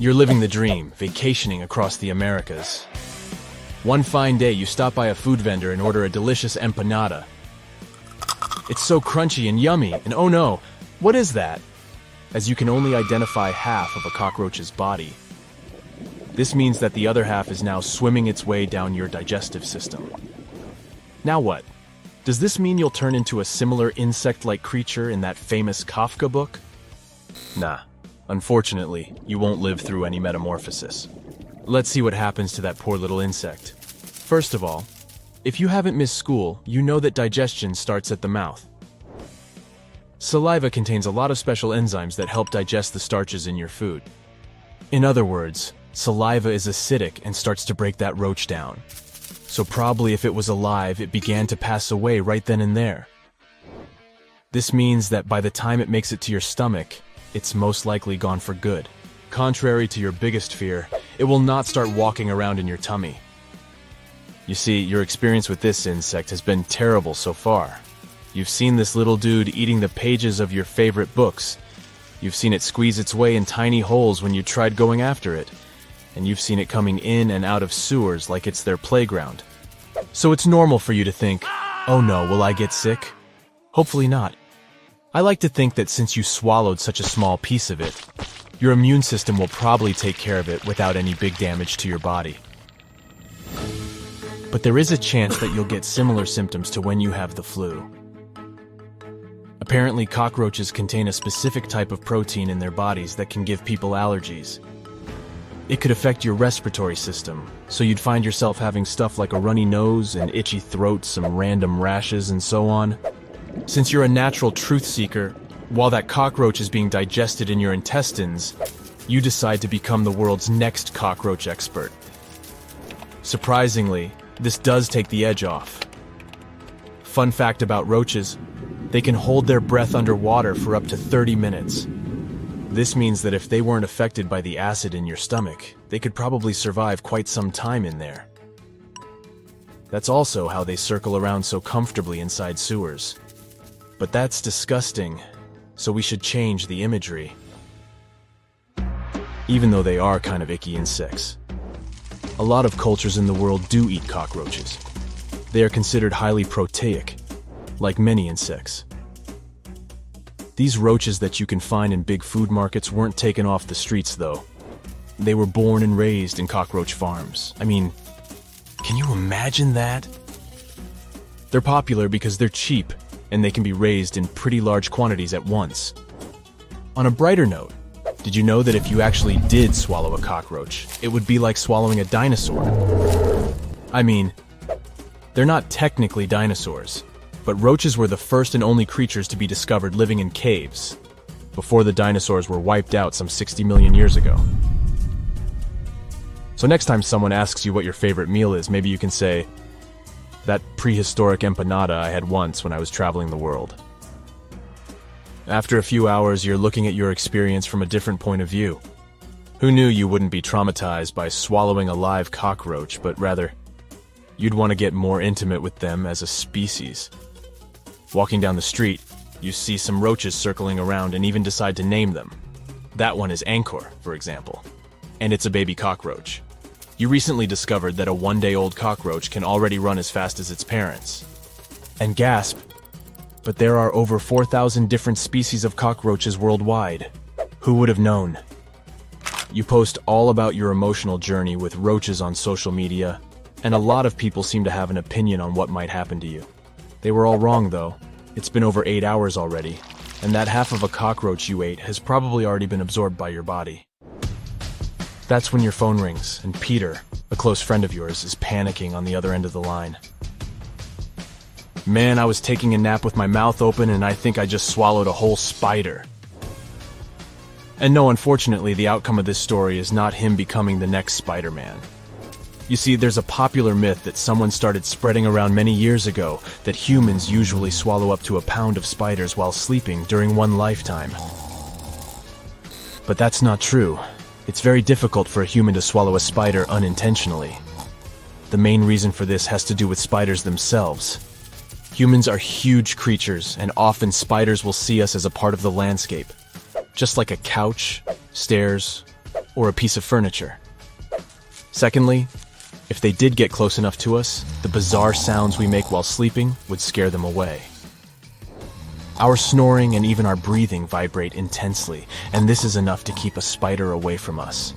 You're living the dream, vacationing across the Americas. One fine day, you stop by a food vendor and order a delicious empanada. It's so crunchy and yummy, and oh no, what is that? As you can only identify half of a cockroach's body. This means that the other half is now swimming its way down your digestive system. Now what? Does this mean you'll turn into a similar insect-like creature in that famous Kafka book? Nah. Unfortunately, you won't live through any metamorphosis. Let's see what happens to that poor little insect. First of all, if you haven't missed school, you know that digestion starts at the mouth. Saliva contains a lot of special enzymes that help digest the starches in your food. In other words, saliva is acidic and starts to break that roach down. So probably if it was alive, it began to pass away right then and there. This means that by the time it makes it to your stomach, it's most likely gone for good. Contrary to your biggest fear, it will not start walking around in your tummy. You see, your experience with this insect has been terrible so far. You've seen this little dude eating the pages of your favorite books. You've seen it squeeze its way in tiny holes when you tried going after it. And you've seen it coming in and out of sewers like it's their playground. So it's normal for you to think, oh no, will I get sick? Hopefully not. I like to think that since you swallowed such a small piece of it, your immune system will probably take care of it without any big damage to your body. But there is a chance that you'll get similar symptoms to when you have the flu. Apparently, cockroaches contain a specific type of protein in their bodies that can give people allergies. It could affect your respiratory system, so you'd find yourself having stuff like a runny nose, an itchy throat, some random rashes, and so on. Since you're a natural truth seeker, while that cockroach is being digested in your intestines, you decide to become the world's next cockroach expert. Surprisingly, this does take the edge off. Fun fact about roaches they can hold their breath underwater for up to 30 minutes. This means that if they weren't affected by the acid in your stomach, they could probably survive quite some time in there. That's also how they circle around so comfortably inside sewers. But that's disgusting, so we should change the imagery. Even though they are kind of icky insects. A lot of cultures in the world do eat cockroaches. They are considered highly proteic, like many insects. These roaches that you can find in big food markets weren't taken off the streets, though. They were born and raised in cockroach farms. I mean, can you imagine that? They're popular because they're cheap and they can be raised in pretty large quantities at once. On a brighter note, did you know that if you actually did swallow a cockroach, it would be like swallowing a dinosaur? I mean, they're not technically dinosaurs, but roaches were the first and only creatures to be discovered living in caves, before the dinosaurs were wiped out some 60 million years ago. So next time someone asks you what your favorite meal is, maybe you can say, that prehistoric empanada I had once when I was traveling the world. After a few hours, you're looking at your experience from a different point of view. Who knew you wouldn't be traumatized by swallowing a live cockroach, but rather, you'd want to get more intimate with them as a species. Walking down the street, you see some roaches circling around and even decide to name them. That one is Angkor, for example. And it's a baby cockroach. You recently discovered that a one day old cockroach can already run as fast as its parents. And gasp, but there are over 4,000 different species of cockroaches worldwide. Who would have known? You post all about your emotional journey with roaches on social media, and a lot of people seem to have an opinion on what might happen to you. They were all wrong, though. It's been over eight hours already, and that half of a cockroach you ate has probably already been absorbed by your body. That's when your phone rings, and Peter, a close friend of yours, is panicking on the other end of the line. Man, I was taking a nap with my mouth open, and I think I just swallowed a whole spider. And no, unfortunately, the outcome of this story is not him becoming the next Spider Man. You see, there's a popular myth that someone started spreading around many years ago that humans usually swallow up to a pound of spiders while sleeping during one lifetime. But that's not true. It's very difficult for a human to swallow a spider unintentionally. The main reason for this has to do with spiders themselves. Humans are huge creatures, and often spiders will see us as a part of the landscape. Just like a couch, stairs, or a piece of furniture. Secondly, if they did get close enough to us, the bizarre sounds we make while sleeping would scare them away. Our snoring and even our breathing vibrate intensely, and this is enough to keep a spider away from us.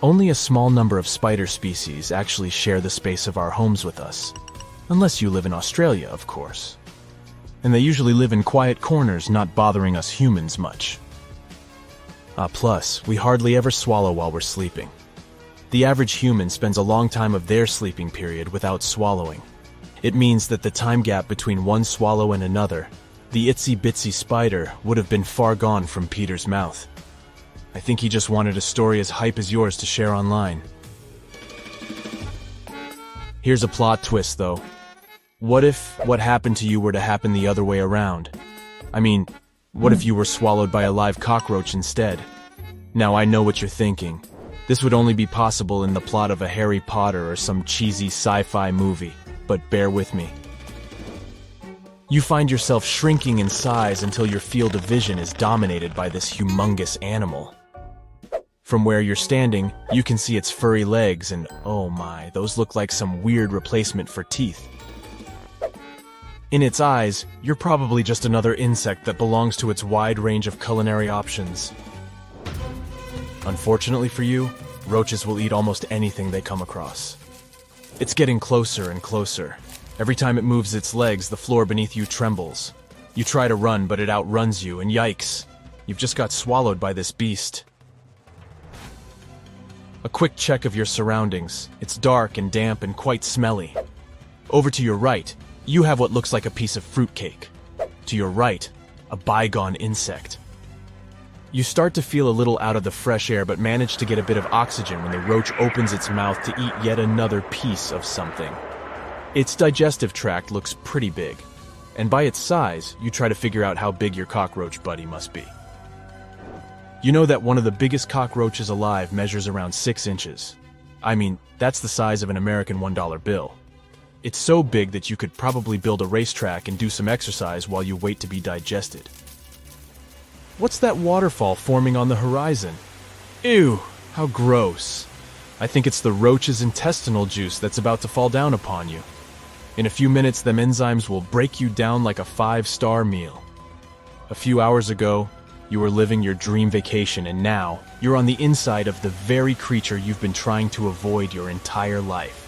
Only a small number of spider species actually share the space of our homes with us, unless you live in Australia, of course. And they usually live in quiet corners, not bothering us humans much. Ah, plus, we hardly ever swallow while we're sleeping. The average human spends a long time of their sleeping period without swallowing. It means that the time gap between one swallow and another, the itsy bitsy spider, would have been far gone from Peter's mouth. I think he just wanted a story as hype as yours to share online. Here's a plot twist, though. What if what happened to you were to happen the other way around? I mean, what if you were swallowed by a live cockroach instead? Now I know what you're thinking. This would only be possible in the plot of a Harry Potter or some cheesy sci-fi movie, but bear with me. You find yourself shrinking in size until your field of vision is dominated by this humongous animal. From where you're standing, you can see its furry legs and oh my, those look like some weird replacement for teeth. In its eyes, you're probably just another insect that belongs to its wide range of culinary options. Unfortunately for you, roaches will eat almost anything they come across. It's getting closer and closer. Every time it moves its legs, the floor beneath you trembles. You try to run, but it outruns you, and yikes, you've just got swallowed by this beast. A quick check of your surroundings. It's dark and damp and quite smelly. Over to your right, you have what looks like a piece of fruitcake. To your right, a bygone insect. You start to feel a little out of the fresh air, but manage to get a bit of oxygen when the roach opens its mouth to eat yet another piece of something. Its digestive tract looks pretty big, and by its size, you try to figure out how big your cockroach buddy must be. You know that one of the biggest cockroaches alive measures around 6 inches. I mean, that's the size of an American $1 bill. It's so big that you could probably build a racetrack and do some exercise while you wait to be digested. What's that waterfall forming on the horizon? Ew, how gross. I think it's the roach's intestinal juice that's about to fall down upon you. In a few minutes, them enzymes will break you down like a five-star meal. A few hours ago, you were living your dream vacation, and now you're on the inside of the very creature you've been trying to avoid your entire life.